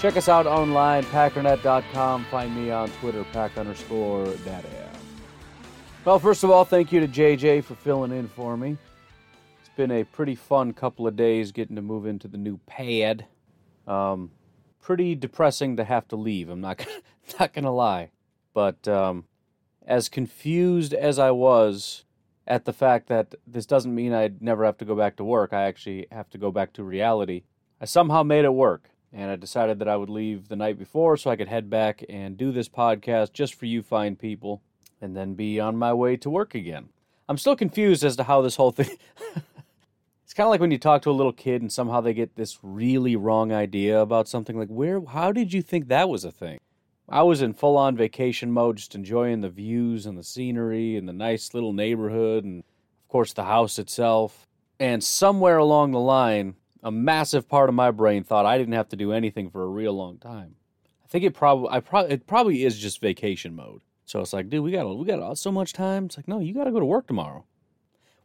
Check us out online, packernet.com. Find me on Twitter, pack underscore daddy. Well, first of all, thank you to JJ for filling in for me. It's been a pretty fun couple of days getting to move into the new pad. Um, pretty depressing to have to leave. I'm not gonna, not gonna lie, but um, as confused as I was at the fact that this doesn't mean I'd never have to go back to work. I actually have to go back to reality. I somehow made it work, and I decided that I would leave the night before so I could head back and do this podcast just for you fine people, and then be on my way to work again. I'm still confused as to how this whole thing. it's kind of like when you talk to a little kid and somehow they get this really wrong idea about something. Like, where? How did you think that was a thing? I was in full on vacation mode, just enjoying the views and the scenery and the nice little neighborhood and, of course, the house itself. And somewhere along the line, a massive part of my brain thought I didn't have to do anything for a real long time. I think it probably, I probably, it probably is just vacation mode. So it's like, dude, we got, we got so much time. It's like, no, you got to go to work tomorrow.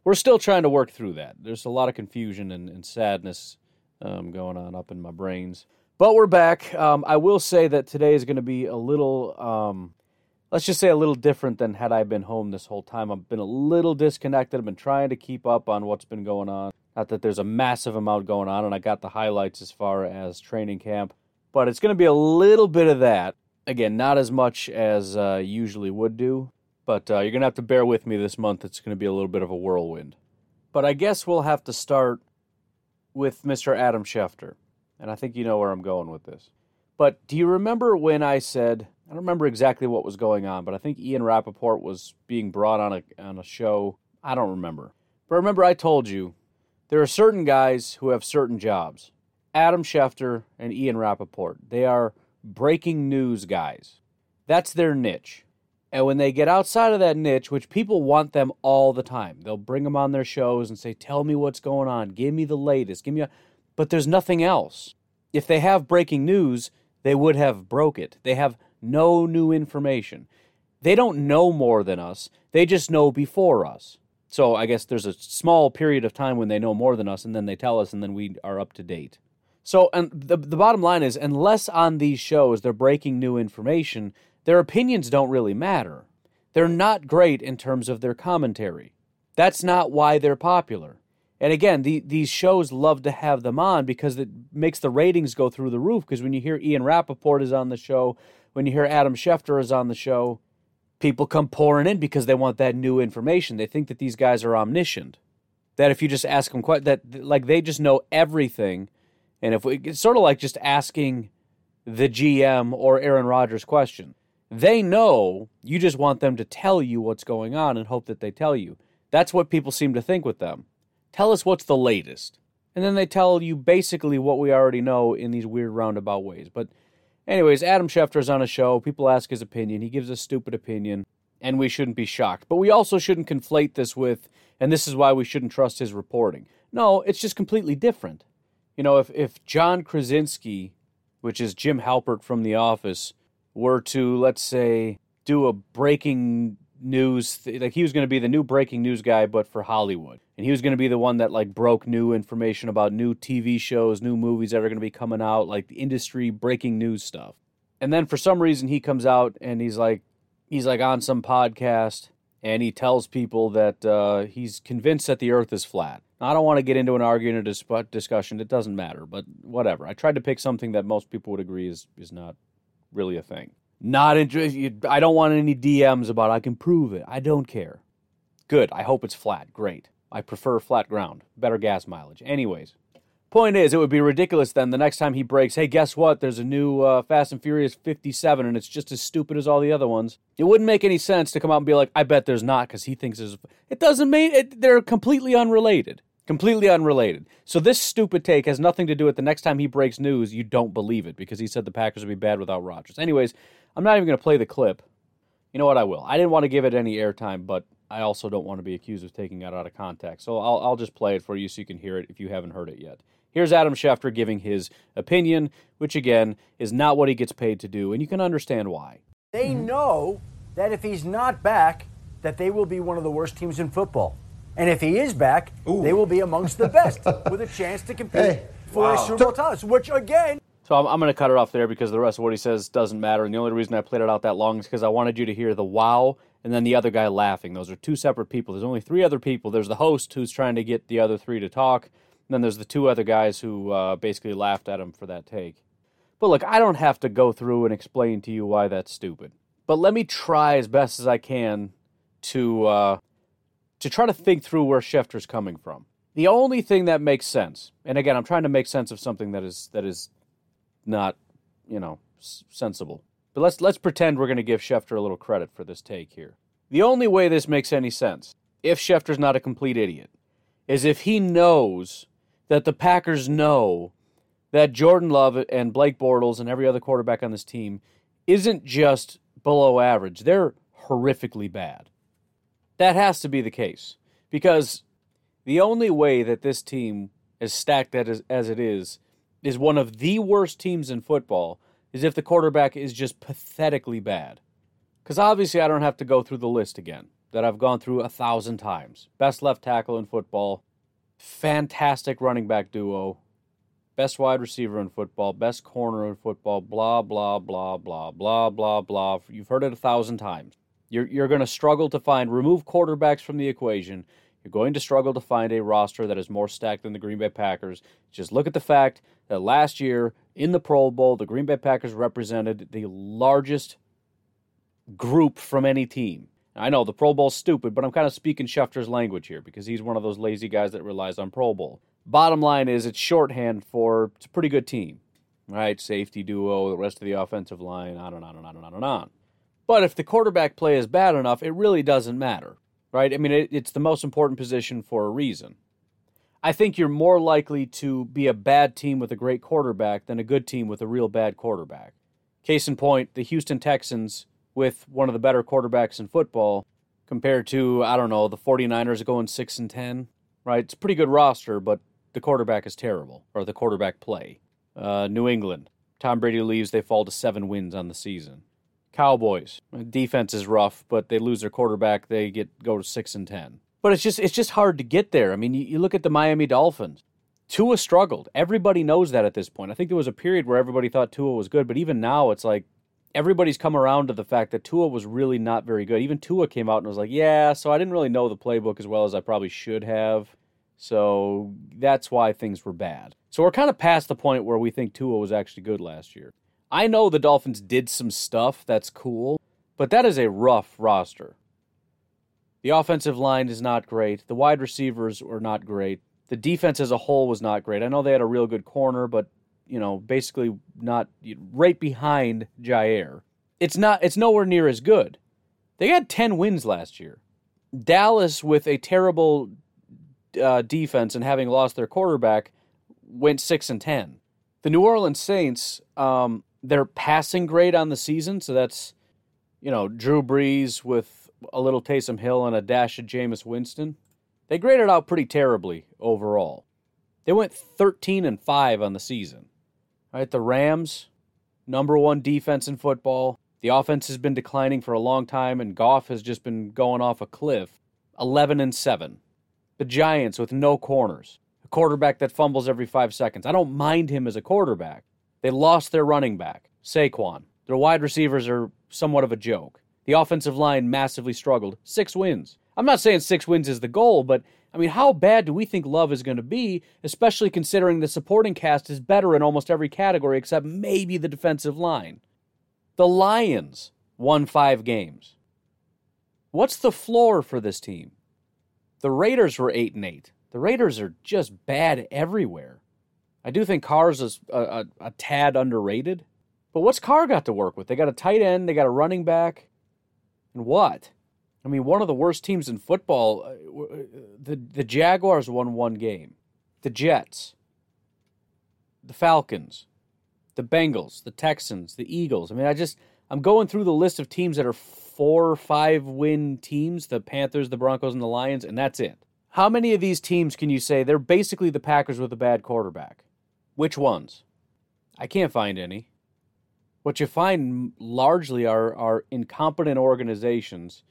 We're still trying to work through that. There's a lot of confusion and, and sadness um, going on up in my brains. But we're back. Um, I will say that today is going to be a little, um, let's just say a little different than had I been home this whole time. I've been a little disconnected. I've been trying to keep up on what's been going on. Not that there's a massive amount going on, and I got the highlights as far as training camp. But it's going to be a little bit of that. Again, not as much as uh, usually would do. But uh, you're going to have to bear with me this month. It's going to be a little bit of a whirlwind. But I guess we'll have to start with Mr. Adam Schefter and I think you know where I'm going with this. But do you remember when I said, I don't remember exactly what was going on, but I think Ian Rapoport was being brought on a, on a show. I don't remember. But remember, I told you there are certain guys who have certain jobs Adam Schefter and Ian Rapoport. They are breaking news guys, that's their niche. And when they get outside of that niche, which people want them all the time, they'll bring them on their shows and say, Tell me what's going on. Give me the latest. Give me a but there's nothing else. If they have breaking news, they would have broke it. They have no new information. They don't know more than us, they just know before us. So I guess there's a small period of time when they know more than us, and then they tell us, and then we are up to date. So, and the, the bottom line is, unless on these shows they're breaking new information, their opinions don't really matter. They're not great in terms of their commentary. That's not why they're popular. And again, the, these shows love to have them on because it makes the ratings go through the roof. Because when you hear Ian Rapoport is on the show, when you hear Adam Schefter is on the show, people come pouring in because they want that new information. They think that these guys are omniscient. That if you just ask them, quite that like they just know everything. And if we, it's sort of like just asking the GM or Aaron Rodgers question. They know you just want them to tell you what's going on and hope that they tell you. That's what people seem to think with them. Tell us what's the latest. And then they tell you basically what we already know in these weird roundabout ways. But, anyways, Adam Schefter's on a show. People ask his opinion. He gives a stupid opinion, and we shouldn't be shocked. But we also shouldn't conflate this with, and this is why we shouldn't trust his reporting. No, it's just completely different. You know, if, if John Krasinski, which is Jim Halpert from The Office, were to, let's say, do a breaking news th- like he was going to be the new breaking news guy but for Hollywood. And he was going to be the one that like broke new information about new TV shows new movies that are going to be coming out like the industry breaking news stuff. And then for some reason he comes out and he's like he's like on some podcast and he tells people that uh, he's convinced that the earth is flat. Now, I don't want to get into an argument or dis- discussion it doesn't matter but whatever. I tried to pick something that most people would agree is is not really a thing not interested. I don't want any DMs about it. I can prove it. I don't care. Good. I hope it's flat. Great. I prefer flat ground. Better gas mileage. Anyways, point is, it would be ridiculous then the next time he breaks, hey, guess what? There's a new uh, Fast and Furious 57 and it's just as stupid as all the other ones. It wouldn't make any sense to come out and be like, I bet there's not because he thinks there's. It doesn't mean it. They're completely unrelated. Completely unrelated. So this stupid take has nothing to do with the next time he breaks news, you don't believe it because he said the Packers would be bad without Rodgers. Anyways, I'm not even going to play the clip. You know what? I will. I didn't want to give it any airtime, but I also don't want to be accused of taking it out of context. So I'll, I'll just play it for you so you can hear it if you haven't heard it yet. Here's Adam Schefter giving his opinion, which again is not what he gets paid to do, and you can understand why. They mm-hmm. know that if he's not back, that they will be one of the worst teams in football. And if he is back, Ooh. they will be amongst the best with a chance to compete hey, for wow. a Super Bowl title, which again. So I'm, I'm going to cut it off there because the rest of what he says doesn't matter. And the only reason I played it out that long is because I wanted you to hear the wow and then the other guy laughing. Those are two separate people. There's only three other people. There's the host who's trying to get the other three to talk. And then there's the two other guys who uh, basically laughed at him for that take. But look, I don't have to go through and explain to you why that's stupid. But let me try as best as I can to uh, to try to think through where Schefter's coming from. The only thing that makes sense, and again, I'm trying to make sense of something that is that is not, you know, s- sensible. But let's let's pretend we're going to give Schefter a little credit for this take here. The only way this makes any sense, if Schefter's not a complete idiot, is if he knows that the Packers know that Jordan Love and Blake Bortles and every other quarterback on this team isn't just below average. They're horrifically bad. That has to be the case because the only way that this team is stacked as, as it is is one of the worst teams in football is if the quarterback is just pathetically bad. Because obviously, I don't have to go through the list again that I've gone through a thousand times. Best left tackle in football, fantastic running back duo, best wide receiver in football, best corner in football, blah, blah, blah, blah, blah, blah, blah. You've heard it a thousand times. You're, you're going to struggle to find, remove quarterbacks from the equation. You're going to struggle to find a roster that is more stacked than the Green Bay Packers. Just look at the fact that last year in the Pro Bowl, the Green Bay Packers represented the largest group from any team. I know the Pro Bowl's stupid, but I'm kind of speaking Schefter's language here because he's one of those lazy guys that relies on Pro Bowl. Bottom line is it's shorthand for it's a pretty good team, right? Safety duo, the rest of the offensive line, on and on and on and on and on. But if the quarterback play is bad enough, it really doesn't matter, right? I mean, it, it's the most important position for a reason. I think you're more likely to be a bad team with a great quarterback than a good team with a real bad quarterback. Case in point, the Houston Texans with one of the better quarterbacks in football compared to, I don't know, the 49ers going 6 and 10, right? It's a pretty good roster, but the quarterback is terrible, or the quarterback play. Uh, New England, Tom Brady leaves, they fall to seven wins on the season. Cowboys, defense is rough, but they lose their quarterback, they get go to six and ten. But it's just it's just hard to get there. I mean, you, you look at the Miami Dolphins. Tua struggled. Everybody knows that at this point. I think there was a period where everybody thought Tua was good, but even now it's like everybody's come around to the fact that Tua was really not very good. Even Tua came out and was like, "Yeah, so I didn't really know the playbook as well as I probably should have." So that's why things were bad. So we're kind of past the point where we think Tua was actually good last year. I know the Dolphins did some stuff that's cool, but that is a rough roster. The offensive line is not great. The wide receivers were not great. The defense as a whole was not great. I know they had a real good corner, but you know, basically not right behind Jair. It's not. It's nowhere near as good. They had ten wins last year. Dallas, with a terrible uh, defense and having lost their quarterback, went six and ten. The New Orleans Saints, um, they're passing grade on the season, so that's you know Drew Brees with a little Taysom Hill and a dash of Jameis Winston. They graded out pretty terribly overall. They went 13 and 5 on the season. Right, the Rams, number 1 defense in football. The offense has been declining for a long time and Goff has just been going off a cliff. 11 and 7. The Giants with no corners. A quarterback that fumbles every 5 seconds. I don't mind him as a quarterback. They lost their running back, Saquon. Their wide receivers are somewhat of a joke. The offensive line massively struggled. Six wins. I'm not saying six wins is the goal, but I mean, how bad do we think Love is going to be, especially considering the supporting cast is better in almost every category except maybe the defensive line? The Lions won five games. What's the floor for this team? The Raiders were 8 and 8. The Raiders are just bad everywhere. I do think Carr's is a, a, a tad underrated. But what's Carr got to work with? They got a tight end, they got a running back, and what? I mean, one of the worst teams in football. Uh, uh, the the Jaguars won one game. The Jets, the Falcons, the Bengals, the Texans, the Eagles. I mean, I just I'm going through the list of teams that are four or five win teams the Panthers, the Broncos, and the Lions, and that's it. How many of these teams can you say they're basically the Packers with a bad quarterback? Which ones? I can't find any. What you find largely are, are incompetent organizations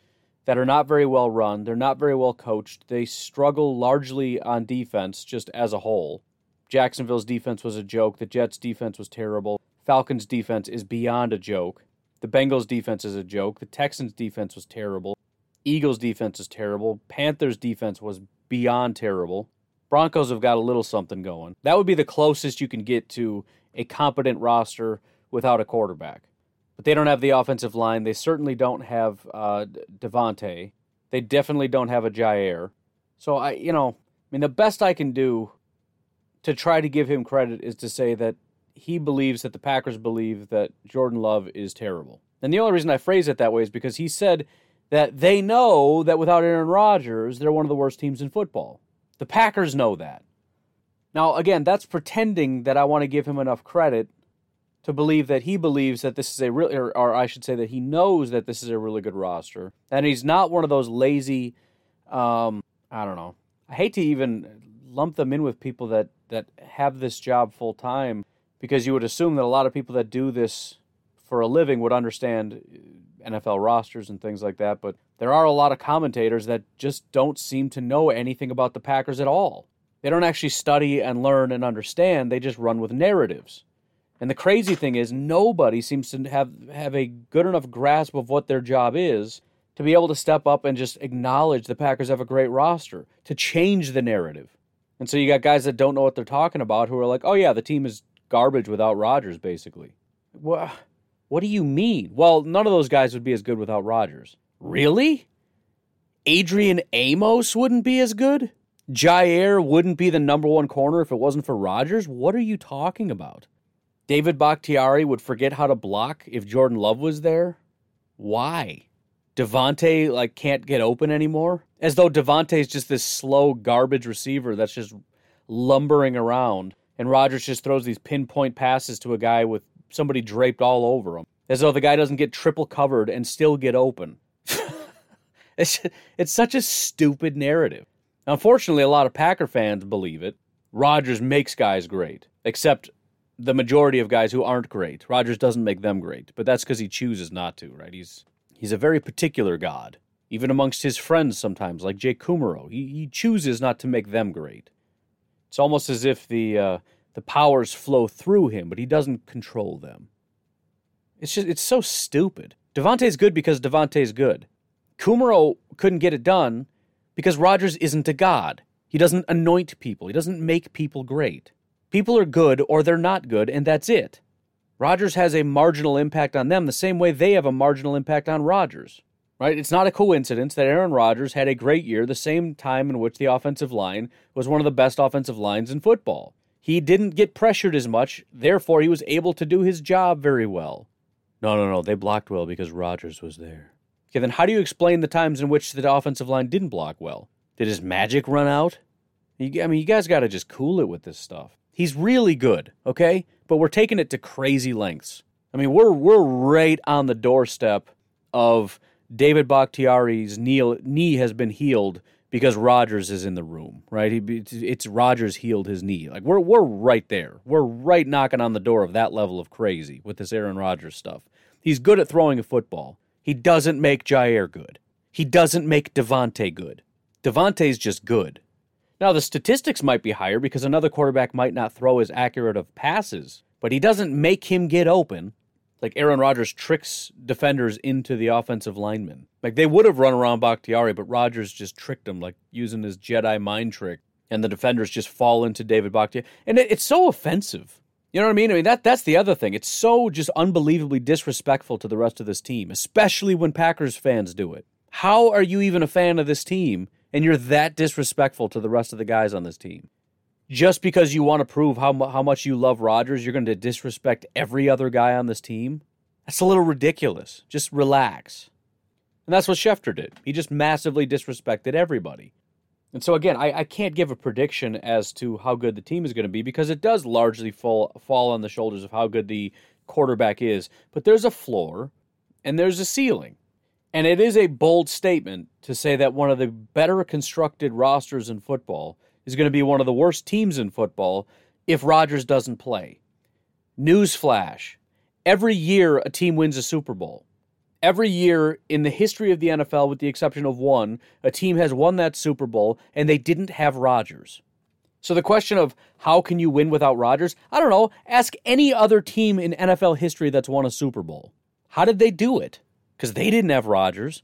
that are not very well run. They're not very well coached. They struggle largely on defense, just as a whole. Jacksonville's defense was a joke. The Jets' defense was terrible. Falcons' defense is beyond a joke. The Bengals' defense is a joke. The Texans' defense was terrible. Eagles' defense is terrible. Panthers' defense was beyond terrible. Broncos have got a little something going. That would be the closest you can get to a competent roster without a quarterback but they don't have the offensive line. They certainly don't have uh, Davante. They definitely don't have a Jair. So I, you know, I mean, the best I can do to try to give him credit is to say that he believes that the Packers believe that Jordan Love is terrible. And the only reason I phrase it that way is because he said that they know that without Aaron Rodgers, they're one of the worst teams in football. The Packers know that. Now, again, that's pretending that I want to give him enough credit to believe that he believes that this is a really, or, or, I should say that he knows that this is a really good roster, and he's not one of those lazy. Um, I don't know. I hate to even lump them in with people that that have this job full time because you would assume that a lot of people that do this for a living would understand NFL rosters and things like that, but there are a lot of commentators that just don't seem to know anything about the Packers at all. They don't actually study and learn and understand, they just run with narratives. And the crazy thing is, nobody seems to have, have a good enough grasp of what their job is to be able to step up and just acknowledge the Packers have a great roster, to change the narrative. And so you got guys that don't know what they're talking about who are like, oh, yeah, the team is garbage without Rodgers, basically. What, what do you mean? Well, none of those guys would be as good without Rodgers. Really? Adrian Amos wouldn't be as good? Jair wouldn't be the number one corner if it wasn't for Rodgers? What are you talking about? David Bakhtiari would forget how to block if Jordan Love was there? Why? Davante like can't get open anymore? As though Davante's just this slow garbage receiver that's just lumbering around and Rodgers just throws these pinpoint passes to a guy with somebody draped all over him. As though the guy doesn't get triple covered and still get open. it's it's such a stupid narrative. Unfortunately, a lot of Packer fans believe it. Rodgers makes guys great, except the majority of guys who aren't great. Rodgers doesn't make them great, but that's because he chooses not to, right? He's he's a very particular god, even amongst his friends sometimes, like Jake Kumerow. He he chooses not to make them great. It's almost as if the uh, the powers flow through him, but he doesn't control them. It's just it's so stupid. Davante's good because Davante's good. Kumaro couldn't get it done because Rodgers isn't a god. He doesn't anoint people. He doesn't make people great. People are good or they're not good, and that's it. Rodgers has a marginal impact on them the same way they have a marginal impact on Rodgers. Right? It's not a coincidence that Aaron Rodgers had a great year the same time in which the offensive line was one of the best offensive lines in football. He didn't get pressured as much, therefore he was able to do his job very well. No, no, no, they blocked well because Rodgers was there. Okay, then how do you explain the times in which the offensive line didn't block well? Did his magic run out? I mean, you guys got to just cool it with this stuff. He's really good, okay? But we're taking it to crazy lengths. I mean, we're we're right on the doorstep of David Bakhtiari's knee, knee has been healed because Rodgers is in the room, right? He, it's Rodgers healed his knee. Like we're we're right there. We're right knocking on the door of that level of crazy with this Aaron Rodgers stuff. He's good at throwing a football. He doesn't make Jair good. He doesn't make Davante good. Davante's just good. Now, the statistics might be higher because another quarterback might not throw as accurate of passes, but he doesn't make him get open. Like Aaron Rodgers tricks defenders into the offensive linemen. Like they would have run around Bakhtiari, but Rodgers just tricked him, like using his Jedi mind trick, and the defenders just fall into David Bakhtiari. And it, it's so offensive. You know what I mean? I mean that that's the other thing. It's so just unbelievably disrespectful to the rest of this team, especially when Packers fans do it. How are you even a fan of this team and you're that disrespectful to the rest of the guys on this team. Just because you want to prove how, how much you love Rodgers, you're going to disrespect every other guy on this team? That's a little ridiculous. Just relax. And that's what Schefter did. He just massively disrespected everybody. And so, again, I, I can't give a prediction as to how good the team is going to be because it does largely fall, fall on the shoulders of how good the quarterback is. But there's a floor and there's a ceiling. And it is a bold statement to say that one of the better constructed rosters in football is going to be one of the worst teams in football if Rodgers doesn't play. Newsflash every year a team wins a Super Bowl. Every year in the history of the NFL, with the exception of one, a team has won that Super Bowl and they didn't have Rodgers. So the question of how can you win without Rodgers? I don't know. Ask any other team in NFL history that's won a Super Bowl. How did they do it? Because they didn't have Rodgers.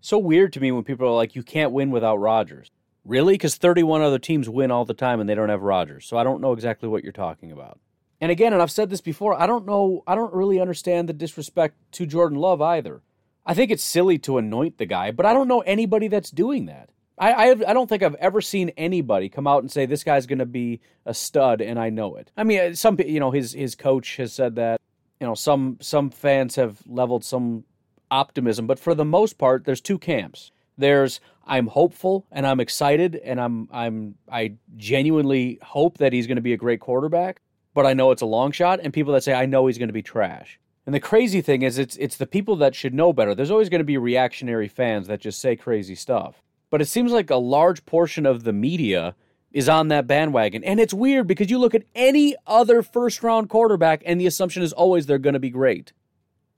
So weird to me when people are like, you can't win without Rodgers. Really? Because 31 other teams win all the time and they don't have Rodgers. So I don't know exactly what you're talking about. And again, and I've said this before, I don't know, I don't really understand the disrespect to Jordan Love either. I think it's silly to anoint the guy, but I don't know anybody that's doing that. I I, I don't think I've ever seen anybody come out and say this guy's going to be a stud, and I know it. I mean, uh, some you know his his coach has said that. You know, some some fans have leveled some optimism, but for the most part, there's two camps. There's I'm hopeful and I'm excited and I'm I'm I genuinely hope that he's going to be a great quarterback, but I know it's a long shot and people that say I know he's going to be trash. And the crazy thing is it's it's the people that should know better. There's always going to be reactionary fans that just say crazy stuff. But it seems like a large portion of the media is on that bandwagon. And it's weird because you look at any other first round quarterback and the assumption is always they're going to be great.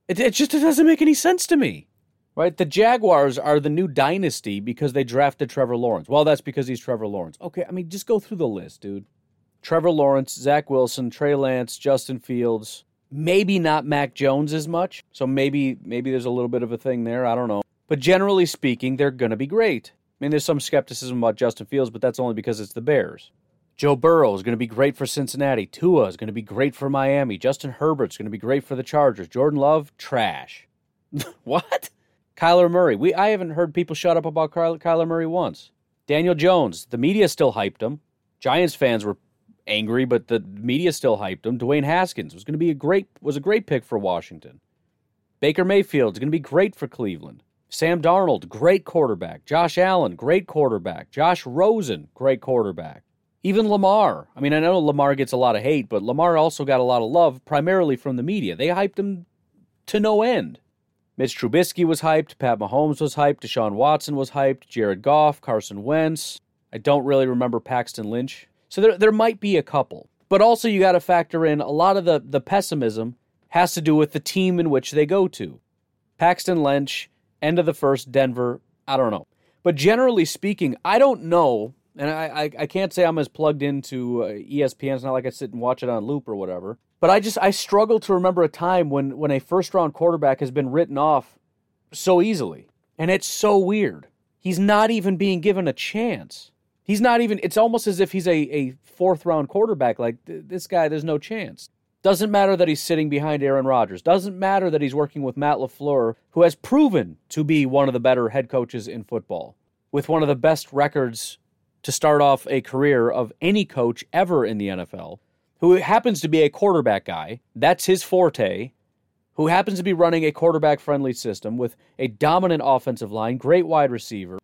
It, it just it doesn't make any sense to me. Right? The Jaguars are the new dynasty because they drafted Trevor Lawrence. Well, that's because he's Trevor Lawrence. Okay, I mean, just go through the list, dude. Trevor Lawrence, Zach Wilson, Trey Lance, Justin Fields, maybe not Mac Jones as much. So maybe maybe there's a little bit of a thing there. I don't know. But generally speaking, they're going to be great. I mean, there's some skepticism about Justin Fields, but that's only because it's the Bears. Joe Burrow is going to be great for Cincinnati. Tua is going to be great for Miami. Justin Herbert's going to be great for the Chargers. Jordan Love, trash. what? Kyler Murray. We I haven't heard people shut up about Kyler Murray once. Daniel Jones. The media still hyped him. Giants fans were angry, but the media still hyped him. Dwayne Haskins was going to be a great was a great pick for Washington. Baker Mayfield is going to be great for Cleveland. Sam Darnold, great quarterback. Josh Allen, great quarterback. Josh Rosen, great quarterback. Even Lamar. I mean, I know Lamar gets a lot of hate, but Lamar also got a lot of love, primarily from the media. They hyped him to no end. Mitch Trubisky was hyped. Pat Mahomes was hyped. Deshaun Watson was hyped. Jared Goff, Carson Wentz. I don't really remember Paxton Lynch. So there, there might be a couple. But also, you got to factor in a lot of the, the pessimism has to do with the team in which they go to. Paxton Lynch, end of the first, Denver. I don't know. But generally speaking, I don't know and I, I, I can't say I'm as plugged into uh, ESPN. It's not like I sit and watch it on loop or whatever. But I just I struggle to remember a time when when a first round quarterback has been written off so easily, and it's so weird. He's not even being given a chance. He's not even. It's almost as if he's a, a fourth round quarterback. Like this guy, there's no chance. Doesn't matter that he's sitting behind Aaron Rodgers. Doesn't matter that he's working with Matt LaFleur, who has proven to be one of the better head coaches in football, with one of the best records to start off a career of any coach ever in the NFL, who happens to be a quarterback guy. That's his forte. Who happens to be running a quarterback friendly system with a dominant offensive line, great wide receiver,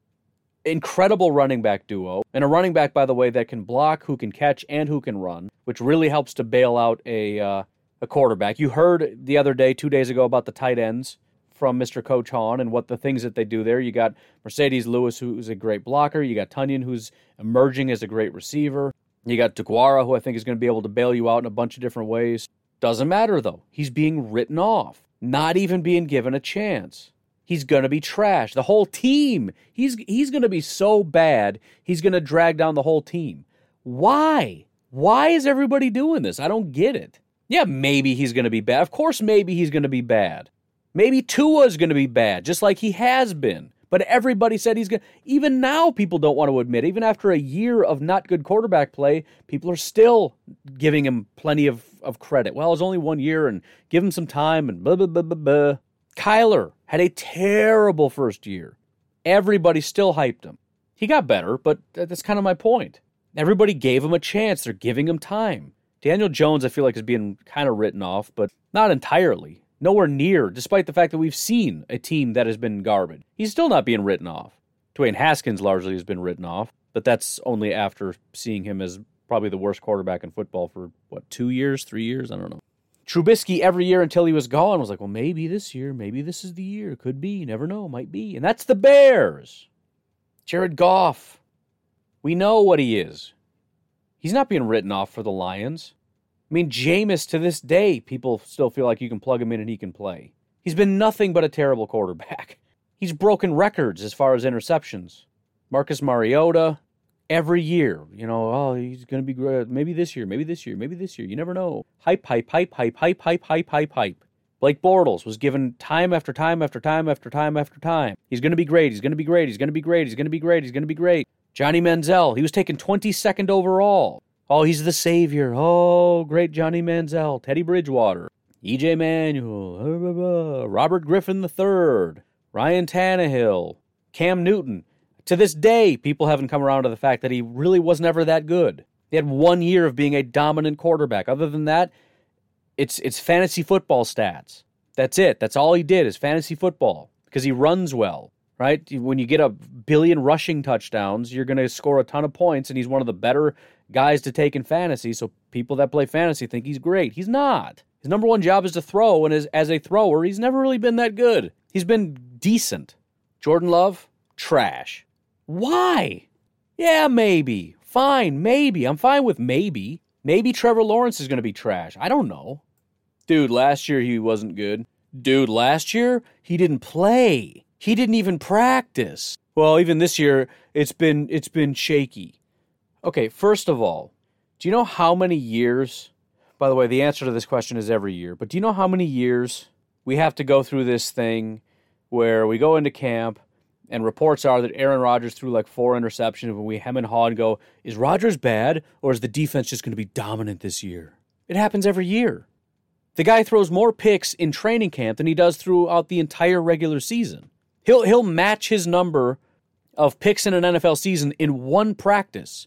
incredible running back duo, and a running back, by the way, that can block, who can catch, and who can run, which really helps to bail out a, uh, a quarterback. You heard the other day, two days ago, about the tight ends from Mr. Coach Hahn and what the things that they do there. You got Marcedes Lewis, who's a great blocker. You got Tonyan, who's emerging as a great receiver. You got Deguara, who I think is going to be able to bail you out in a bunch of different ways. Doesn't matter, though. He's being written off, not even being given a chance. He's going to be trash. The whole team. He's, he's going to be so bad, he's going to drag down the whole team. Why? Why is everybody doing this? I don't get it. Yeah, maybe he's going to be bad. Of course, maybe he's going to be bad. Maybe Tua's going to be bad, just like he has been. But everybody said he's going to. Even now, people don't want to admit, even after a year of not good quarterback play, people are still giving him plenty of, of credit. Well, it's only one year and give him some time and blah, blah, blah, blah, blah. Kyler had a terrible first year. Everybody still hyped him. He got better, but that's kind of my point. Everybody gave him a chance. They're giving him time. Daniel Jones, I feel like, is being kind of written off, but not entirely. Nowhere near, despite the fact that we've seen a team that has been garbage. He's still not being written off. Dwayne Haskins largely has been written off, but that's only after seeing him as probably the worst quarterback in football for what, two years, three years? I don't know. Trubisky every year until he was gone was like, well, maybe this year, maybe this is the year. Could be, never know, might be. And that's the Bears. Jared Goff. We know what he is. He's not being written off for the Lions. Mean, Jameis to this day, people still feel like you can plug him in and he can play. He's been nothing but a terrible quarterback. He's broken records as far as interceptions. Marcus Mariota, every year. You know, oh, he's going to be great. Maybe this year, maybe this year, maybe this year. You never know. Hype, hype, hype, hype, hype, hype, hype, hype, hype. Blake Bortles was given time after time after time after time after time. He's going to be great. He's going to be great. He's going to be great. He's going to be great. He's going to be great. Johnny Manziel, he was taken 22nd overall. Oh, he's the savior. Oh, great Johnny Manziel. Teddy Bridgewater. EJ Manuel. Robert Griffin III. Ryan Tannehill. Cam Newton to this day, people haven't come around to the fact that he really was never that good. He had one year of being a dominant quarterback. Other than that, it's it's fantasy football stats. That's it. That's all he did is fantasy football because he runs well, right? When you get a billion rushing touchdowns, you're going to score a ton of points, and he's one of the better guys to take in fantasy. So people that play fantasy think he's great. He's not. His number one job is to throw, and as, as a thrower, he's never really been that good. He's been decent. Jordan Love, trash. Why? Yeah, maybe. Fine, maybe. I'm fine with maybe. Maybe Trevor Lawrence is going to be trash. I don't know. Dude, last year he wasn't good. Dude, last year he didn't play. He didn't even practice. Well, even this year it's been it's been shaky. Okay, first of all, do you know how many years? By the way, the answer to this question is every year. But do you know how many years we have to go through this thing where we go into camp and reports are that Aaron Rodgers threw like four interceptions. When we hem and haw and go, is Rodgers bad or is the defense just going to be dominant this year? It happens every year. The guy throws more picks in training camp than he does throughout the entire regular season. He'll he'll match his number of picks in an NFL season in one practice.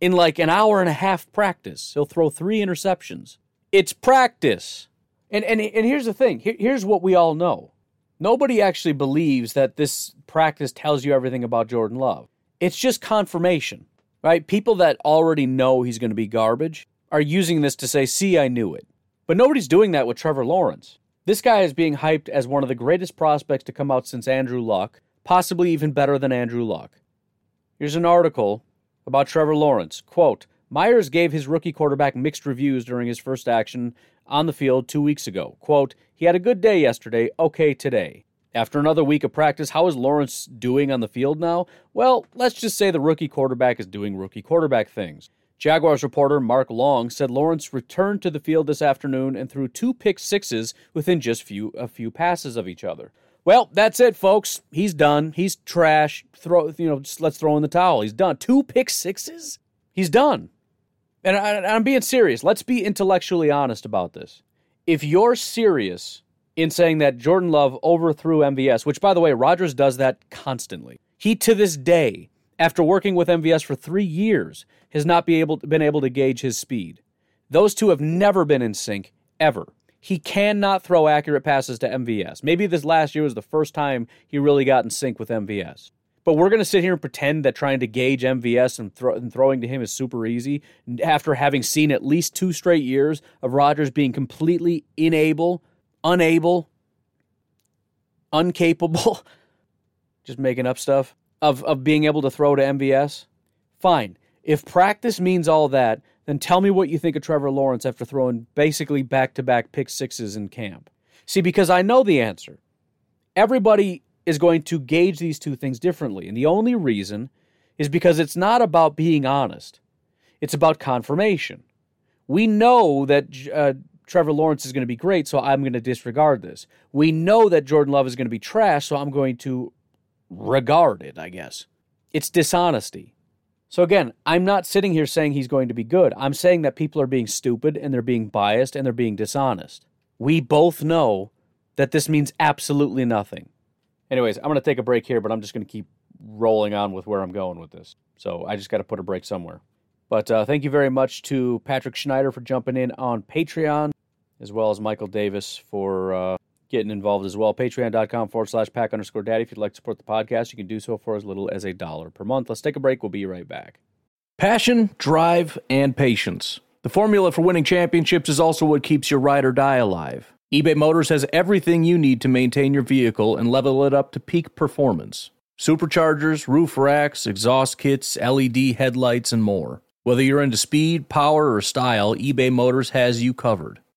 In like an hour and a half practice, he'll throw three interceptions. It's practice. And and and here's the thing. Here, here's what we all know. Nobody actually believes that this practice tells you everything about Jordan Love. It's just confirmation, right? People that already know he's going to be garbage are using this to say, see, I knew it. But nobody's doing that with Trevor Lawrence. This guy is being hyped as one of the greatest prospects to come out since Andrew Luck, possibly even better than Andrew Luck. Here's an article about Trevor Lawrence. Quote, Myers gave his rookie quarterback mixed reviews during his first action on the field two weeks ago. Quote, he had a good day yesterday, okay today. After another week of practice, how is Lawrence doing on the field now? Well, let's just say the rookie quarterback is doing rookie quarterback things. Jaguars reporter Mark Long said Lawrence returned to the field this afternoon and threw two pick sixes within just few a few passes of each other. Well, that's it, folks. He's done. He's trash. Throw, you know, just let's throw in the towel. He's done. Two pick sixes. He's done. And I, I'm being serious. Let's be intellectually honest about this. If you're serious in saying that Jordan Love overthrew MVS, which by the way, Rodgers does that constantly. He to this day, after working with MVS for three years, has not be able, been able to gauge his speed. Those two have never been in sync, ever. He cannot throw accurate passes to MVS. Maybe this last year was the first time he really got in sync with MVS. But we're going to sit here and pretend that trying to gauge MVS and, throw, and, throwing to him is super easy after having seen at least two straight years of Rodgers being completely unable, unable, uncapable, just making up stuff, of, of being able to throw to MVS. Fine. If practice means all that, then tell me what you think of Trevor Lawrence after throwing basically back to back pick sixes in camp. See, because I know the answer. Everybody is going to gauge these two things differently. And the only reason is because it's not about being honest, it's about confirmation. We know that uh, Trevor Lawrence is going to be great, so I'm going to disregard this. We know that Jordan Love is going to be trash, so I'm going to regard it, I guess. It's dishonesty. So again, I'm not sitting here saying he's going to be good. I'm saying that people are being stupid and they're being biased and they're being dishonest. We both know that this means absolutely nothing. Anyways, I'm going to take a break here, but I'm just going to keep rolling on with where I'm going with this. So I just got to put a break somewhere. But uh, thank you very much to Patrick Schneider for jumping in on Patreon, as well as Michael Davis for uh, getting involved as well. Patreon.com forward slash pack underscore daddy. If you'd like to support the podcast, you can do so for as little as a dollar per month. Let's take a break. We'll be right back. Passion, drive, and patience. The formula for winning championships is also what keeps your ride or die alive. eBay Motors has everything you need to maintain your vehicle and level it up to peak performance superchargers, roof racks, exhaust kits, LED headlights, and more. Whether you're into speed, power, or style, eBay Motors has you covered.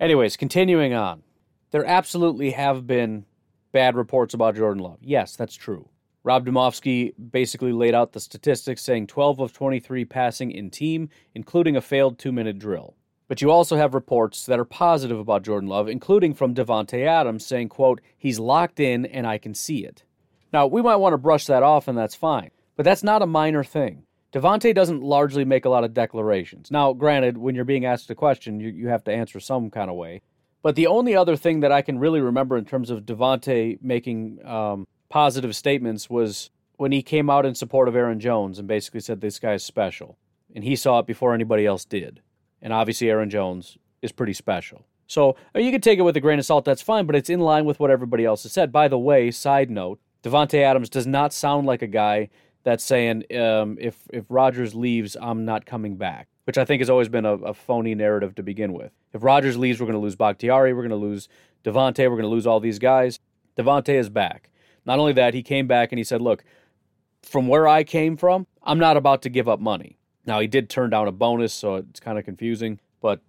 Anyways, continuing on. There absolutely have been bad reports about Jordan Love. Yes, that's true. Rob Demovsky basically laid out the statistics saying 12 of 23 passing in team, including a failed two minute drill. But you also have reports that are positive about Jordan Love, including from Davante Adams saying, quote, he's locked in and I can see it. Now, we might want to brush that off and that's fine, but that's not a minor thing. Davante doesn't largely make a lot of declarations. Now, granted, when you're being asked a question, you, you have to answer some kind of way. But the only other thing that I can really remember in terms of Davante making um, positive statements was when he came out in support of Aaron Jones and basically said this guy is special. And he saw it before anybody else did. And obviously, Aaron Jones is pretty special. So uh, you can take it with a grain of salt, that's fine, but it's in line with what everybody else has said. By the way, side note, Davante Adams does not sound like a guy that's saying um, if if Rodgers leaves, I'm not coming back, which I think has always been a, a phony narrative to begin with. If Rodgers leaves, we're going to lose Bakhtiari, we're going to lose Davante, we're going to lose all these guys. Davante is back. Not only that, he came back and he said, "Look, from where I came from, I'm not about to give up money." Now he did turn down a bonus, so it's kind of confusing. But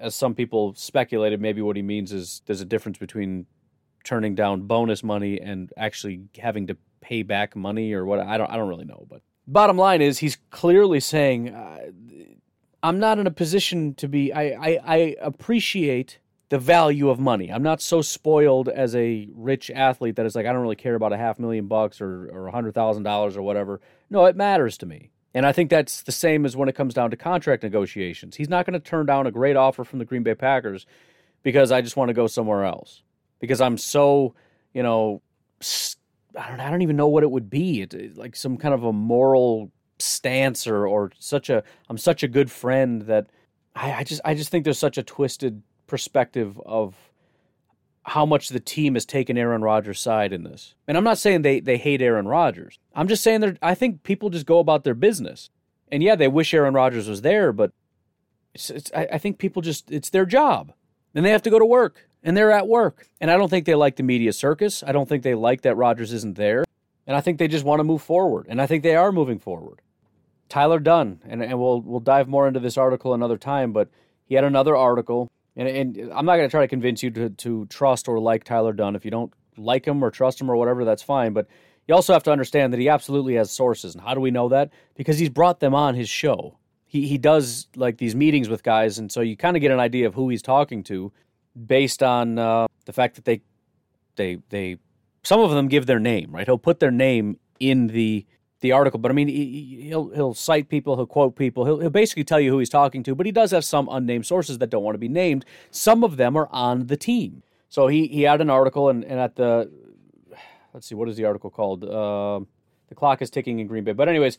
as some people speculated, maybe what he means is there's a difference between turning down bonus money and actually having to pay back money or what. I don't. I don't really know. But bottom line is, he's clearly saying, uh, "I'm not in a position to be. I, I, I appreciate." the value of money. I'm not so spoiled as a rich athlete that it's like I don't really care about a half million bucks or or a hundred thousand dollars or whatever. No, it matters to me. And I think that's the same as when it comes down to contract negotiations. He's not going to turn down a great offer from the Green Bay Packers because I just want to go somewhere else. Because I'm so, you know, I don't, I don't even know what it would be. It's like some kind of a moral stance or, or such a, I'm such a good friend that I, I just, I just think there's such a twisted perspective of how much the team has taken Aaron Rodgers' side in this. And I'm not saying they, they hate Aaron Rodgers. I'm just saying that I think people just go about their business. And yeah, they wish Aaron Rodgers was there, but it's, it's, I, I think people just, it's their job. And they have to go to work. And they're at work. And I don't think they like the media circus. I don't think they like that Rodgers isn't there. And I think they just want to move forward. And I think they are moving forward. Tyler Dunne, and, and we'll we'll dive more into this article another time, but he had another article and, and I'm not going to try to convince you to, to trust or like Tyler Dunne. If you don't like him or trust him or whatever, that's fine. But you also have to understand that he absolutely has sources. And how do we know that? Because he's brought them on his show. He, he does like these meetings with guys, and so you kind of get an idea of who he's talking to. Based on uh, the fact that they they they some of them give their name, right? He'll put their name in the the article, but I mean, he'll he'll cite people, he'll quote people, he'll he'll basically tell you who he's talking to. But he does have some unnamed sources that don't want to be named. Some of them are on the team. So he he had an article, and, and at the let's see, what is the article called? Uh, the clock is ticking in Green Bay. But anyways,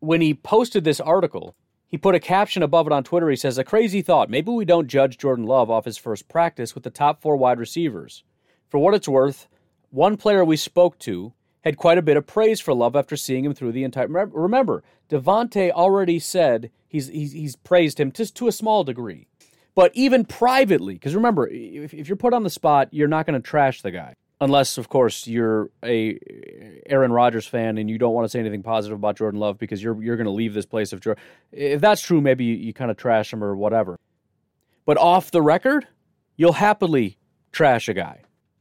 when he posted this article, he put a caption above it on Twitter. He says, "A crazy thought. Maybe we don't judge Jordan Love off his first practice with the top four wide receivers. For what it's worth, one player we spoke to." had quite a bit of praise for Love after seeing him through the entire. Remember, Davante already said he's, he's he's praised him just to a small degree, but even privately, because remember, if, if you're put on the spot, you're not going to trash the guy unless, of course, you're a Aaron Rodgers fan and you don't want to say anything positive about Jordan Love because you're you're going to leave this place if Jordan. If that's true, maybe you, you kind of trash him or whatever. But off the record, you'll happily trash a guy.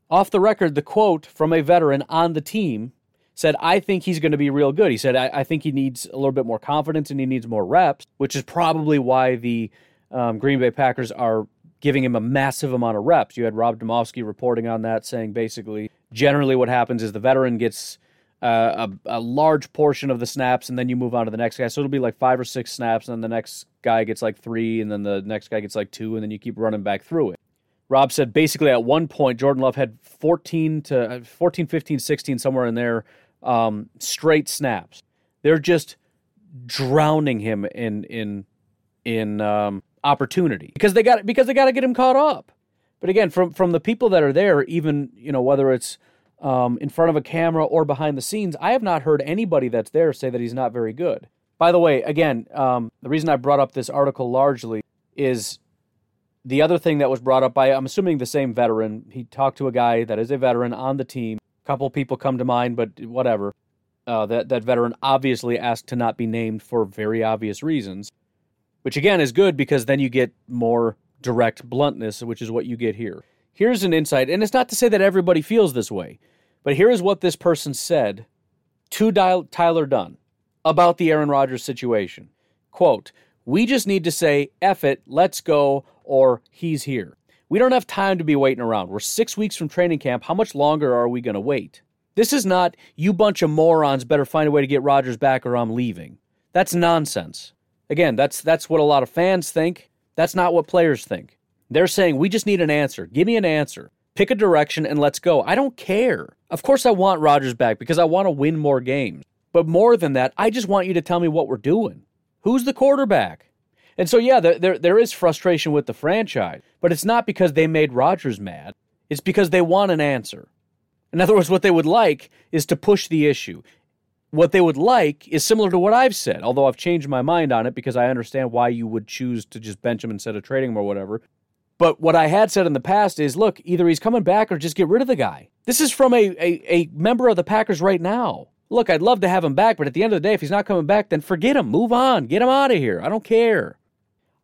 Off the record, the quote from a veteran on the team said, I think he's going to be real good. He said, I, I, think he needs a little bit more confidence and he needs more reps, which is probably why the um, Green Bay Packers are giving him a massive amount of reps. You had Rob Demovsky reporting on that, saying basically, generally what happens is the veteran gets uh, a, a, large portion of the snaps and then you move on to the next guy. So it'll be like five or six snaps, and then the next guy gets like three, and then the next guy gets like two, and then you keep running back through it. Rob said basically at one point Jordan Love had 14 to uh, 14, 15, 16 somewhere in there um, straight snaps. They're just drowning him in in in um, opportunity because they got because they got to get him caught up. But again, from from the people that are there, even you know whether it's um, in front of a camera or behind the scenes, I have not heard anybody that's there say that he's not very good. By the way, again, um, the reason I brought up this article largely is the other thing that was brought up by, I'm assuming the same veteran. He talked to a guy that is a veteran on the team. A couple people come to mind, but whatever. Uh, that that veteran obviously asked to not be named for very obvious reasons, which again is good because then you get more direct bluntness, which is what you get here. Here's an insight, and it's not to say that everybody feels this way, but here is what this person said to Tyler Dunne about the Aaron Rodgers situation. Quote, we just need to say, F it, let's go, or he's here. We don't have time to be waiting around. We're six weeks from training camp. How much longer are we going to wait? This is not, you bunch of morons better find a way to get Rodgers back or I'm leaving. That's nonsense. Again, that's, that's what a lot of fans think. That's not what players think. They're saying, we just need an answer. Give me an answer. Pick a direction and let's go. I don't care. Of course, I want Rodgers back because I want to win more games. But more than that, I just want you to tell me what we're doing. Who's the quarterback? And so, yeah, there, there, there is frustration with the franchise, but it's not because they made Rodgers mad. It's because they want an answer. In other words, what they would like is to push the issue. What they would like is similar to what I've said, although I've changed my mind on it because I understand why you would choose to just bench him instead of trading him or whatever. But what I had said in the past is look, either he's coming back or just get rid of the guy. This is from a, a, a member of the Packers right now look, I'd love to have him back, but at the end of the day, if he's not coming back, then forget him. Move on. Get him out of here. I don't care.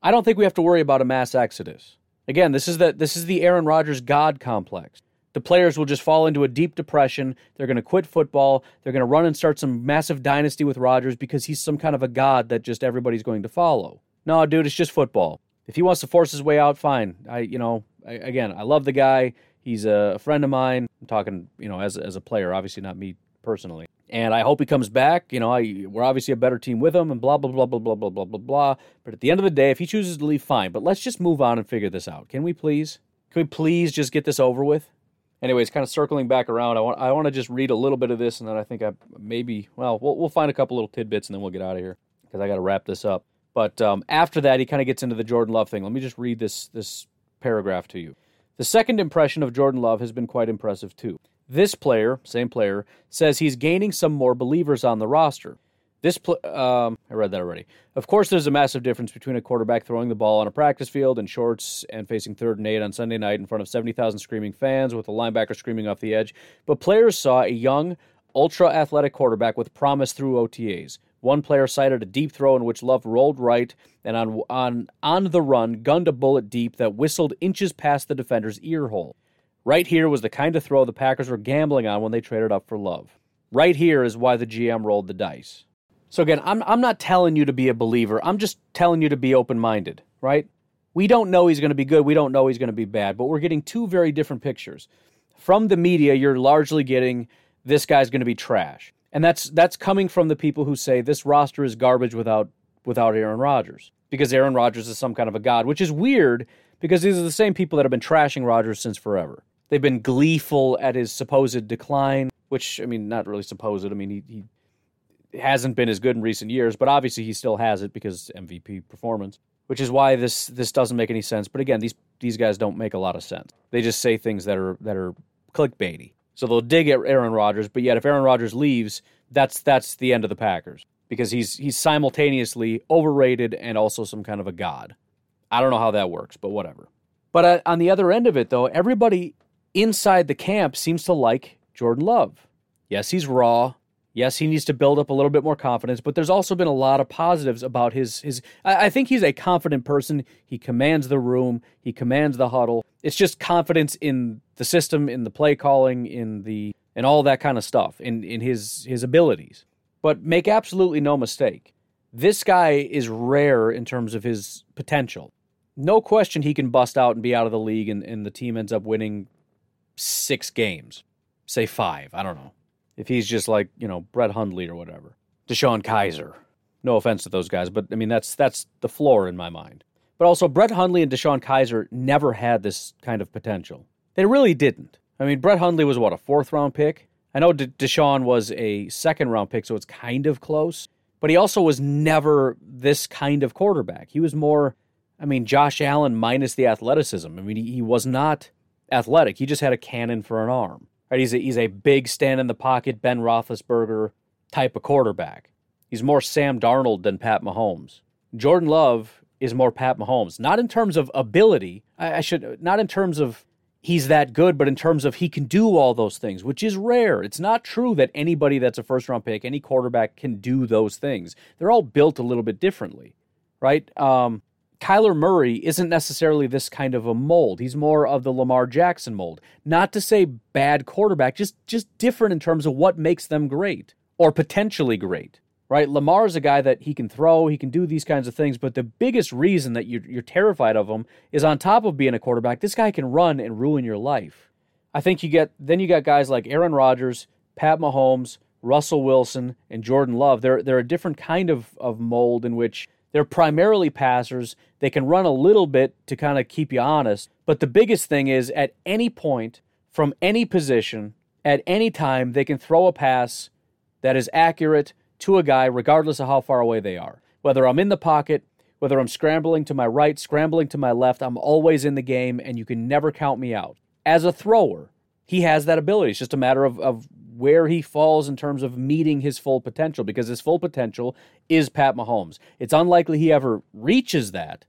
I don't think we have to worry about a mass exodus. Again, this is the this is the Aaron Rodgers God complex. The players will just fall into a deep depression. They're going to quit football. They're going to run and start some massive dynasty with Rodgers because he's some kind of a god that just everybody's going to follow. No, dude, it's just football. If he wants to force his way out, fine. I, you know, I, again, I love the guy. He's a friend of mine. I'm talking, you know, as as a player, obviously not me personally and I hope he comes back. You know, I, we're obviously a better team with him, and blah blah blah blah blah blah blah blah blah. But at the end of the day, if he chooses to leave, fine. But let's just move on and figure this out. Can we please? Can we please just get this over with? Anyways, kind of circling back around, I want I want to just read a little bit of this, and then I think I maybe well we'll we'll find a couple little tidbits, and then we'll get out of here because I got to wrap this up. But um, after that, he kind of gets into the Jordan Love thing. Let me just read this this paragraph to you. The second impression of Jordan Love has been quite impressive too. This player, same player, says he's gaining some more believers on the roster. This, pl- um, I read that already. Of course, there's a massive difference between a quarterback throwing the ball on a practice field in shorts and facing third and eight on Sunday night in front of 70,000 screaming fans with a linebacker screaming off the edge. But players saw a young, ultra athletic quarterback with promise through OTAs. One player cited a deep throw in which Love rolled right and on on on the run gunned a bullet deep that whistled inches past the defender's ear hole. Right here was the kind of throw the Packers were gambling on when they traded up for Love. Right here is why the GM rolled the dice. So again, I'm I'm not telling you to be a believer. I'm just telling you to be open-minded, right? We don't know he's going to be good. We don't know he's going to be bad, but we're getting two very different pictures. From the media, you're largely getting this guy's going to be trash. And that's that's coming from the people who say this roster is garbage without without Aaron Rodgers because Aaron Rodgers is some kind of a god, which is weird because these are the same people that have been trashing Rodgers since forever. They've been gleeful at his supposed decline, which I mean, not really supposed. I mean, he, he hasn't been as good in recent years, but obviously he still has it because MVP performance, which is why this this doesn't make any sense. But again, these these guys don't make a lot of sense. They just say things that are that are clickbaity. So they'll dig at Aaron Rodgers, but yet if Aaron Rodgers leaves, that's that's the end of the Packers because he's he's simultaneously overrated and also some kind of a god. I don't know how that works, but whatever. But uh, on the other end of it, though, everybody inside the camp seems to like Jordan Love. Yes, he's raw. Yes, he needs to build up a little bit more confidence, but there's also been a lot of positives about his his I, I think he's a confident person. He commands the room, he commands the huddle. It's just confidence in the system, in the play calling, in the and all that kind of stuff, in in his his abilities. But make absolutely no mistake. This guy is rare in terms of his potential no question he can bust out and be out of the league and, and the team ends up winning six games. Say five. I don't know. If he's just like, you know, Brett Hundley or whatever. DeShone Kizer. No offense to those guys, but I mean that's that's the floor in my mind. But also Brett Hundley and DeShone Kizer never had this kind of potential. They really didn't. I mean, Brett Hundley was what, a fourth round pick? I know De- DeShone was a second round pick, so it's kind of close. But he also was never this kind of quarterback. He was more I mean, Josh Allen minus the athleticism. I mean, he, he was not athletic. He just had a cannon for an arm. Right? He's a, he's a big stand in the pocket Ben Roethlisberger type of quarterback. He's more Sam Darnold than Pat Mahomes. Jordan Love is more Pat Mahomes, not in terms of ability. I, I should not in terms of he's that good, but in terms of he can do all those things, which is rare. It's not true that anybody that's a first round pick, any quarterback can do those things. They're all built a little bit differently, right? Um, Kyler Murray isn't necessarily this kind of a mold. He's more of the Lamar Jackson mold. Not to say bad quarterback, just just different in terms of what makes them great or potentially great. Right? Lamar is a guy that he can throw, he can do these kinds of things, but the biggest reason that you're, you're terrified of him is on top of being a quarterback, this guy can run and ruin your life. I think you get then you got guys like Aaron Rodgers, Pat Mahomes, Russell Wilson, and Jordan Love. They're they're a different kind of, of mold in which they're primarily passers. They can run a little bit to kind of keep you honest. But the biggest thing is at any point, from any position, at any time, they can throw a pass that is accurate to a guy, regardless of how far away they are. Whether I'm in the pocket, whether I'm scrambling to my right, scrambling to my left, I'm always in the game, and you can never count me out. As a thrower, he has that ability. It's just a matter of, of where he falls in terms of meeting his full potential because his full potential is Pat Mahomes. It's unlikely he ever reaches that,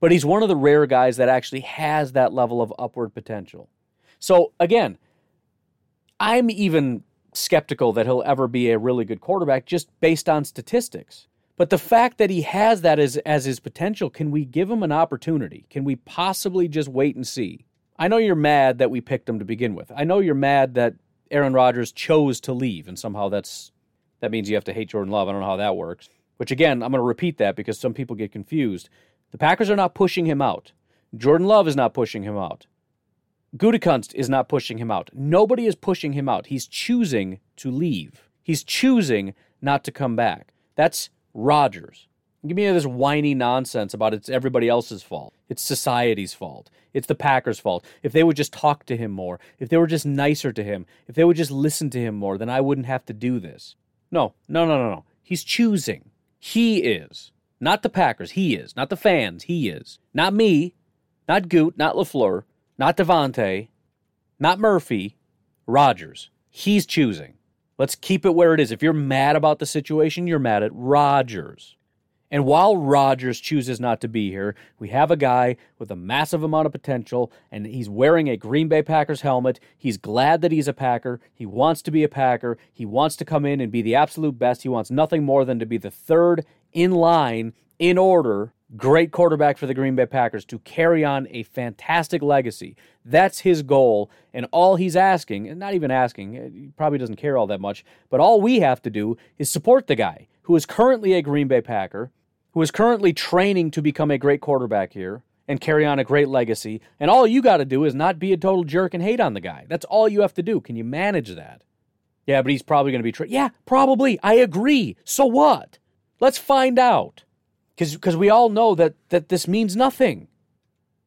but he's one of the rare guys that actually has that level of upward potential. So again, I'm even skeptical that he'll ever be a really good quarterback just based on statistics. But the fact that he has that as, as his potential, can we give him an opportunity? Can we possibly just wait and see? I know you're mad that we picked him to begin with. I know you're mad that Aaron Rodgers chose to leave, and somehow that's that means you have to hate Jordan Love. I don't know how that works. Which again, I'm going to repeat that because some people get confused. The Packers are not pushing him out. Jordan Love is not pushing him out. Gutekunst is not pushing him out. Nobody is pushing him out. He's choosing to leave. He's choosing not to come back. That's Rodgers. Give me this whiny nonsense about it's everybody else's fault. It's society's fault. It's the Packers' fault. If they would just talk to him more, if they were just nicer to him, if they would just listen to him more, then I wouldn't have to do this. No, no, no, no, no. He's choosing. He is. Not the Packers. He is. Not the fans. He is. Not me. Not Goot. Not LaFleur. Not Davante. Not Murphy. Rodgers. He's choosing. Let's keep it where it is. If you're mad about the situation, you're mad at Rodgers. And while Rodgers chooses not to be here, we have a guy with a massive amount of potential, and he's wearing a Green Bay Packers helmet. He's glad that he's a Packer. He wants to be a Packer. He wants to come in and be the absolute best. He wants nothing more than to be the third in line, in order, great quarterback for the Green Bay Packers to carry on a fantastic legacy. That's his goal. And all he's asking, and not even asking, eh, he probably doesn't care all that much, but all we have to do is support the guy who is currently a Green Bay Packer who is currently training to become a great quarterback here and carry on a great legacy. And all you got to do is not be a total jerk and hate on the guy. That's all you have to do. Can you manage that? Yeah, but he's probably going to be tra- Yeah, probably. I agree. So what? Let's find out. Cuz we all know that that this means nothing.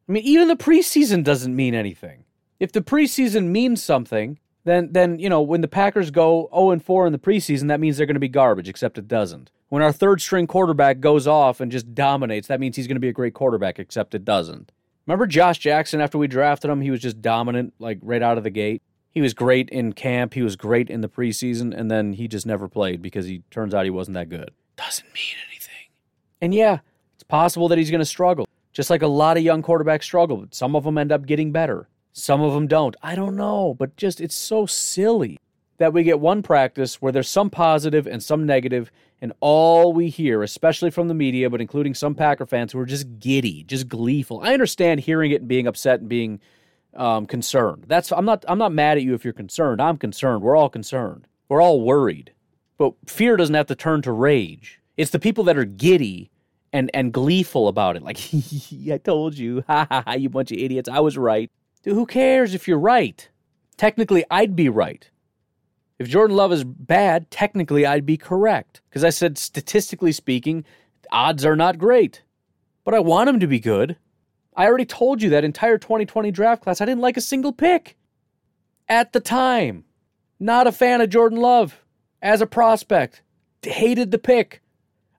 I mean, even the preseason doesn't mean anything. If the preseason means something, then then you know when the Packers go 0 and 4 in the preseason, that means they're going to be garbage. Except it doesn't. When our third string quarterback goes off and just dominates, that means he's going to be a great quarterback. Except it doesn't. Remember Josh Jackson after we drafted him? He was just dominant, like right out of the gate. He was great in camp. He was great in the preseason, and then he just never played because he turns out he wasn't that good. Doesn't mean anything. And yeah, it's possible that he's going to struggle, just like a lot of young quarterbacks struggle. But some of them end up getting better. Some of them don't. I don't know, but just it's so silly that we get one practice where there's some positive and some negative, and all we hear, especially from the media, but including some Packer fans who are just giddy, just gleeful. I understand hearing it and being upset and being um, concerned. That's I'm not I'm not mad at you if you're concerned. I'm concerned. We're all concerned. We're all worried. But fear doesn't have to turn to rage. It's the people that are giddy and and gleeful about it. Like I told you, ha ha ha, you bunch of idiots. I was right. Dude, who cares if you're right? Technically, I'd be right. If Jordan Love is bad, technically I'd be correct. Because I said, statistically speaking, odds are not great. But I want him to be good. I already told you that entire 2020 draft class, I didn't like a single pick. At the time. Not a fan of Jordan Love as a prospect. Hated the pick.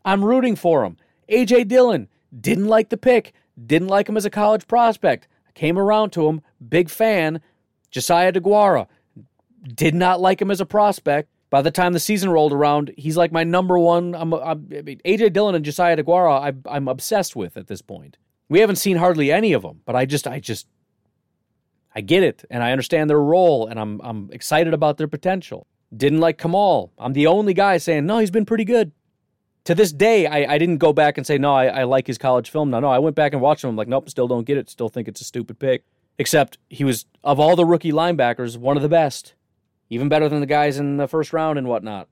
I'm rooting for him. A.J. Dillon, didn't like the pick. Didn't like him as a college prospect. Came around to him, big fan. Josiah Deguara, did not like him as a prospect. By the time the season rolled around, he's like my number one. I'm, I'm I mean, AJ Dillon and Josiah Deguara, I, I'm obsessed with at this point. We haven't seen hardly any of them, but I just, I just, I get it, and I understand their role, and I'm, I'm excited about their potential. Didn't like Kamal. I'm the only guy saying no, he's been pretty good. To this day, I, I didn't go back and say no, I, I like his college film. No, no, I went back and watched him. I'm like, nope, still don't get it. Still think it's a stupid pick. Except he was of all the rookie linebackers, one of the best even better than the guys in the first round and whatnot.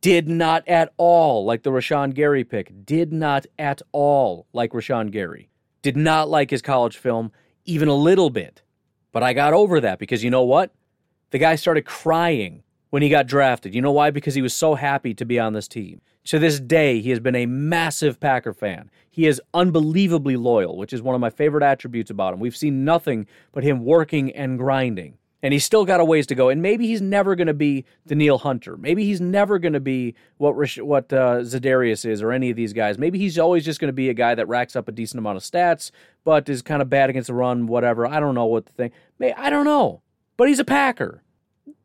Did not at all like the Rashan Gary pick. Did not at all like Rashan Gary. Did not like his college film even a little bit. But I got over that because you know what? The guy started crying when he got drafted. You know why? Because he was so happy to be on this team. To this day, he has been a massive Packer fan. He is unbelievably loyal, which is one of my favorite attributes about him. We've seen nothing but him working and grinding and he's still got a ways to go. And maybe he's never going to be Danielle Hunter. Maybe he's never going to be what what uh, Za'Darius is or any of these guys. Maybe he's always just going to be a guy that racks up a decent amount of stats, but is kind of bad against the run. Whatever. I don't know what the thing. I don't know. But he's a Packer.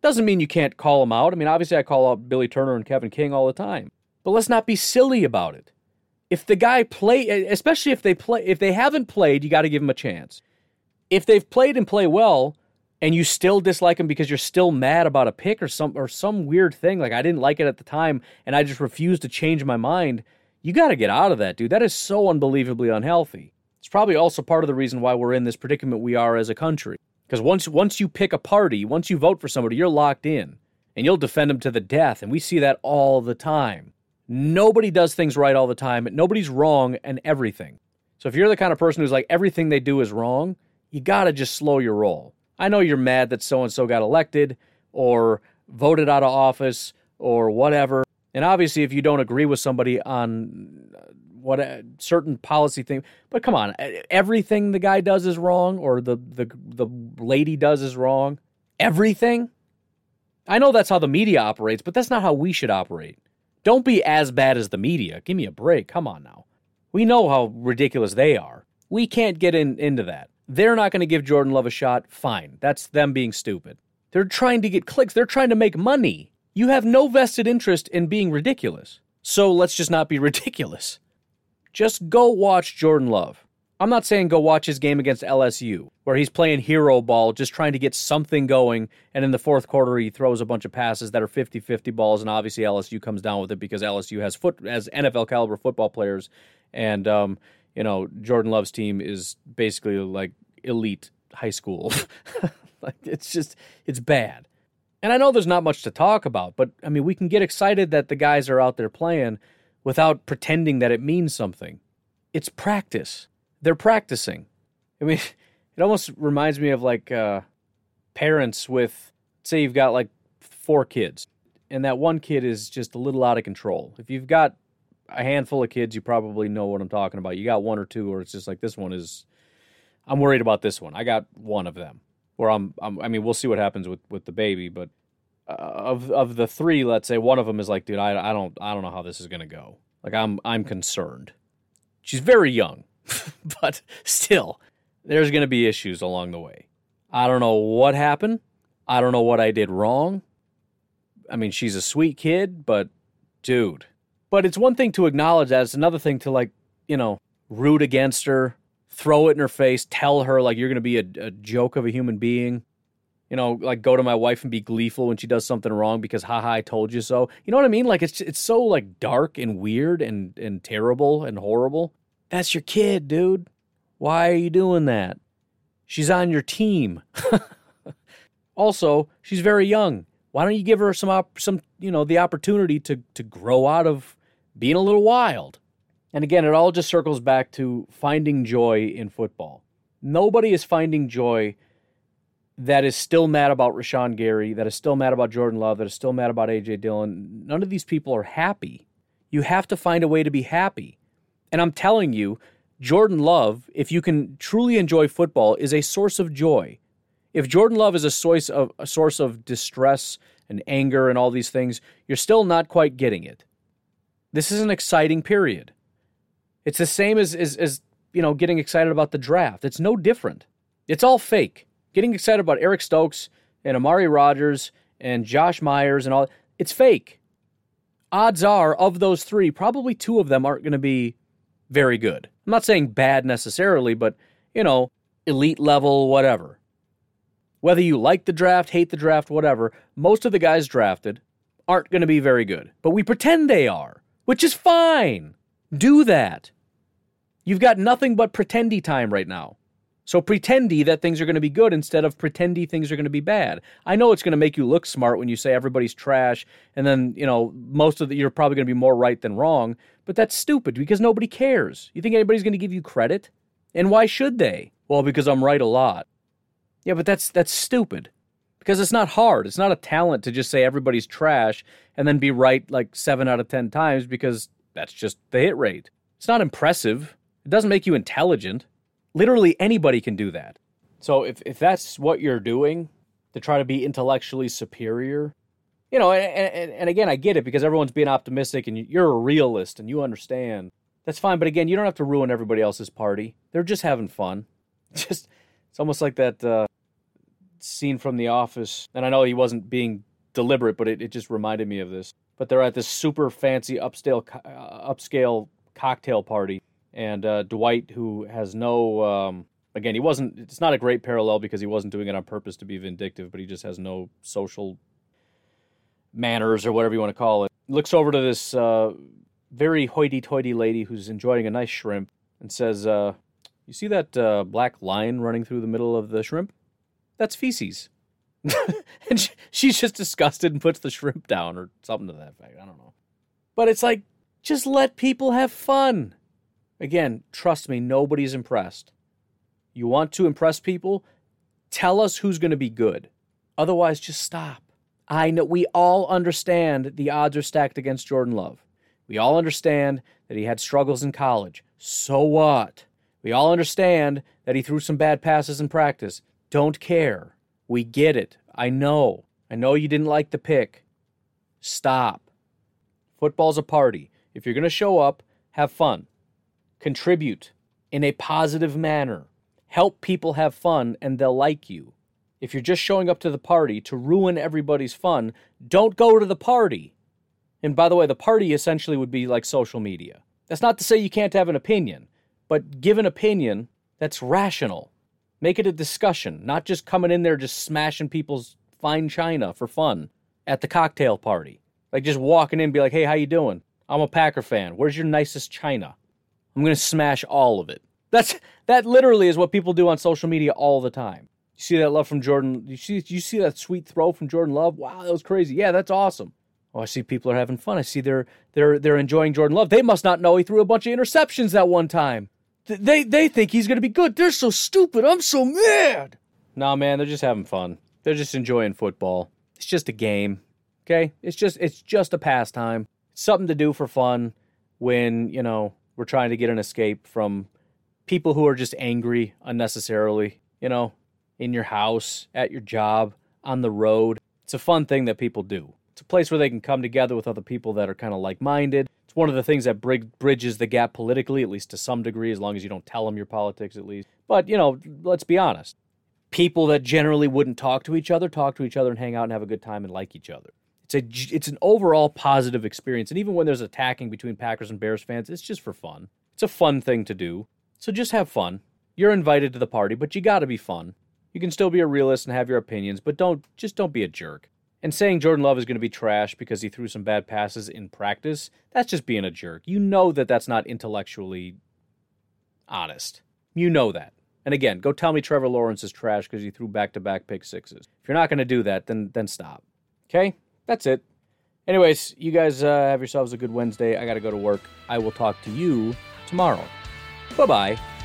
Doesn't mean you can't call him out. I mean, obviously, I call out Billy Turner and Kevin King all the time. But let's not be silly about it. If the guy play, especially if they play, if they haven't played, you got to give him a chance. If they've played and play well, and you still dislike him because you're still mad about a pick or some or some weird thing like I didn't like it at the time and I just refused to change my mind, you got to get out of that, dude. That is so unbelievably unhealthy. It's probably also part of the reason why we're in this predicament we are as a country. Because once once you pick a party, once you vote for somebody, you're locked in and you'll defend them to the death, and we see that all the time. Nobody does things right all the time. Nobody's wrong and everything. So if you're the kind of person who's like everything they do is wrong, you got to just slow your roll. I know you're mad that so and so got elected or voted out of office or whatever. And obviously, if you don't agree with somebody on uh, what a certain policy thing, but come on, everything the guy does is wrong or the the the lady does is wrong. Everything. I know that's how the media operates, but that's not how we should operate. Don't be as bad as the media. Give me a break. Come on now. We know how ridiculous they are. We can't get in, into that. They're not going to give Jordan Love a shot. Fine. That's them being stupid. They're trying to get clicks. They're trying to make money. You have no vested interest in being ridiculous. So let's just not be ridiculous. Just go watch Jordan Love. I'm not saying go watch his game against LSU, where he's playing hero ball, just trying to get something going. And in the fourth quarter, he throws a bunch of passes that are 50 50 balls. And obviously, LSU comes down with it because LSU has foot as NFL caliber football players. And, um, you know, Jordan Love's team is basically like elite high school. like it's just it's bad. And I know there's not much to talk about, but I mean, we can get excited that the guys are out there playing without pretending that it means something. It's practice. They're practicing. I mean, it almost reminds me of like uh, parents with, say, you've got like four kids, and that one kid is just a little out of control. If you've got a handful of kids, you probably know what I'm talking about. You got one or two, or it's just like this one is. I'm worried about this one. I got one of them. Where I'm, I'm I mean, we'll see what happens with with the baby, but uh, of of the three, let's say one of them is like, dude, I, I don't I don't know how this is gonna go. Like I'm I'm concerned. She's very young, but still, there's gonna be issues along the way. I don't know what happened. I don't know what I did wrong. I mean, she's a sweet kid, but dude. But it's one thing to acknowledge that. It's another thing to like, you know, root against her, throw it in her face, tell her like you're gonna be a, a joke of a human being you know, like go to my wife and be gleeful when she does something wrong because haha I told you so. You know what I mean? Like it's it's so like dark and weird and and terrible and horrible. That's your kid, dude. Why are you doing that? She's on your team. also, she's very young. Why don't you give her some op- some you know the opportunity to to grow out of being a little wild? And again, it all just circles back to finding joy in football. Nobody is finding joy that is still mad about Rashan Gary, that is still mad about Jordan Love, that is still mad about AJ Dillon. None of these people are happy. You have to find a way to be happy. And I'm telling you, Jordan Love, if you can truly enjoy football, is a source of joy. If Jordan Love is a source of a source of distress and anger and all these things, you're still not quite getting it. This is an exciting period. It's the same as, as, as you know getting excited about the draft. It's no different. It's all fake getting excited about Eric Stokes and Amari Rodgers and Josh Myers and all, it's fake. Odds are, of those three, probably two of them aren't going to be very good. I'm not saying bad necessarily, but, you know, elite level, whatever. Whether you like the draft, hate the draft, whatever, most of the guys drafted aren't going to be very good. But we pretend they are, which is fine. Do that. You've got nothing but pretendy time right now. So pretendy that things are going to be good instead of pretendy things are going to be bad. I know it's going to make you look smart when you say everybody's trash, and then you know most of the you're probably going to be more right than wrong. But that's stupid because nobody cares. You think anybody's going to give you credit? And why should they? Well, because I'm right a lot. Yeah, but that's that's stupid. Because it's not hard. It's not a talent to just say everybody's trash and then be right like seven out of ten times because that's just the hit rate. It's not impressive. It doesn't make you intelligent. Literally anybody can do that. So if, if that's what you're doing to try to be intellectually superior, you know, and, and, and again, I get it because everyone's being optimistic and you're a realist and you understand. That's fine. But again, you don't have to ruin everybody else's party. They're just having fun. Just, it's almost like that uh, scene from The Office. And I know he wasn't being deliberate, but it, it just reminded me of this. But they're at this super fancy upscale, uh, upscale cocktail party and uh, Dwight, who has no, um, again, he wasn't. It's not a great parallel because he wasn't doing it on purpose to be vindictive, but he just has no social manners or whatever you want to call it. Looks over to this uh, very hoity-toity lady who's enjoying a nice shrimp and says, uh, "You see that uh, black line running through the middle of the shrimp? That's feces." and she, she's just disgusted and puts the shrimp down or something to that effect. I don't know. But it's like, just let people have fun. Again, trust me, nobody's impressed. You want to impress people? Tell us who's going to be good. Otherwise, just stop. I know we all understand the odds are stacked against Jordan Love. We all understand that he had struggles in college. So what? We all understand that he threw some bad passes in practice. Don't care. We get it. I know. I know you didn't like the pick. Stop. Football's a party. If you're going to show up, have fun contribute in a positive manner, help people have fun, and they'll like you. If you're just showing up to the party to ruin everybody's fun, don't go to the party. And by the way, the party essentially would be like social media. That's not to say you can't have an opinion, but give an opinion that's rational. Make it a discussion, not just coming in there just smashing people's fine china for fun at the cocktail party. Like just walking in and be like, "Hey, how you doing? I'm a Packer fan. Where's your nicest china?" I'm going to smash all of it. That's that literally is what people do on social media all the time. You see that love from Jordan? You see you see that sweet throw from Jordan Love? Wow, that was crazy. Yeah, that's awesome. Oh, I see people are having fun. I see they're they're they're enjoying Jordan Love. They must not know he threw a bunch of interceptions that one time. They they think he's gonna be good. They're so stupid. I'm so mad. Nah, man, they're just having fun. They're just enjoying football. It's just a game. Okay? It's just it's just a pastime. something to do for fun when, you know, we're trying to get an escape from people who are just angry unnecessarily, you know, in your house, at your job, on the road. It's a fun thing that people do. It's a place where they can come together with other people that are kind of like minded. It's one of the things that bridges the gap politically, at least to some degree, as long as you don't tell them your politics, at least. But, you know, let's be honest. People that generally wouldn't talk to each other talk to each other and hang out and have a good time and like each other. It's a it's an overall positive experience. And even when there's attacking between Packers and Bears fans, it's just for fun. It's a fun thing to do. So just have fun. You're invited to the party, but you got to be fun. You can still be a realist and have your opinions, but don't just don't be a jerk. And saying Jordan Love is going to be trash because he threw some bad passes in practice, that's just being a jerk. You know that that's not intellectually honest. You know that. And again, go tell me Trevor Lawrence is trash because he threw back-to-back pick sixes. If you're not going to do that, then then stop. Okay? That's it. Anyways, you guys uh, have yourselves a good Wednesday. I got to go to work. I will talk to you tomorrow. Bye-bye.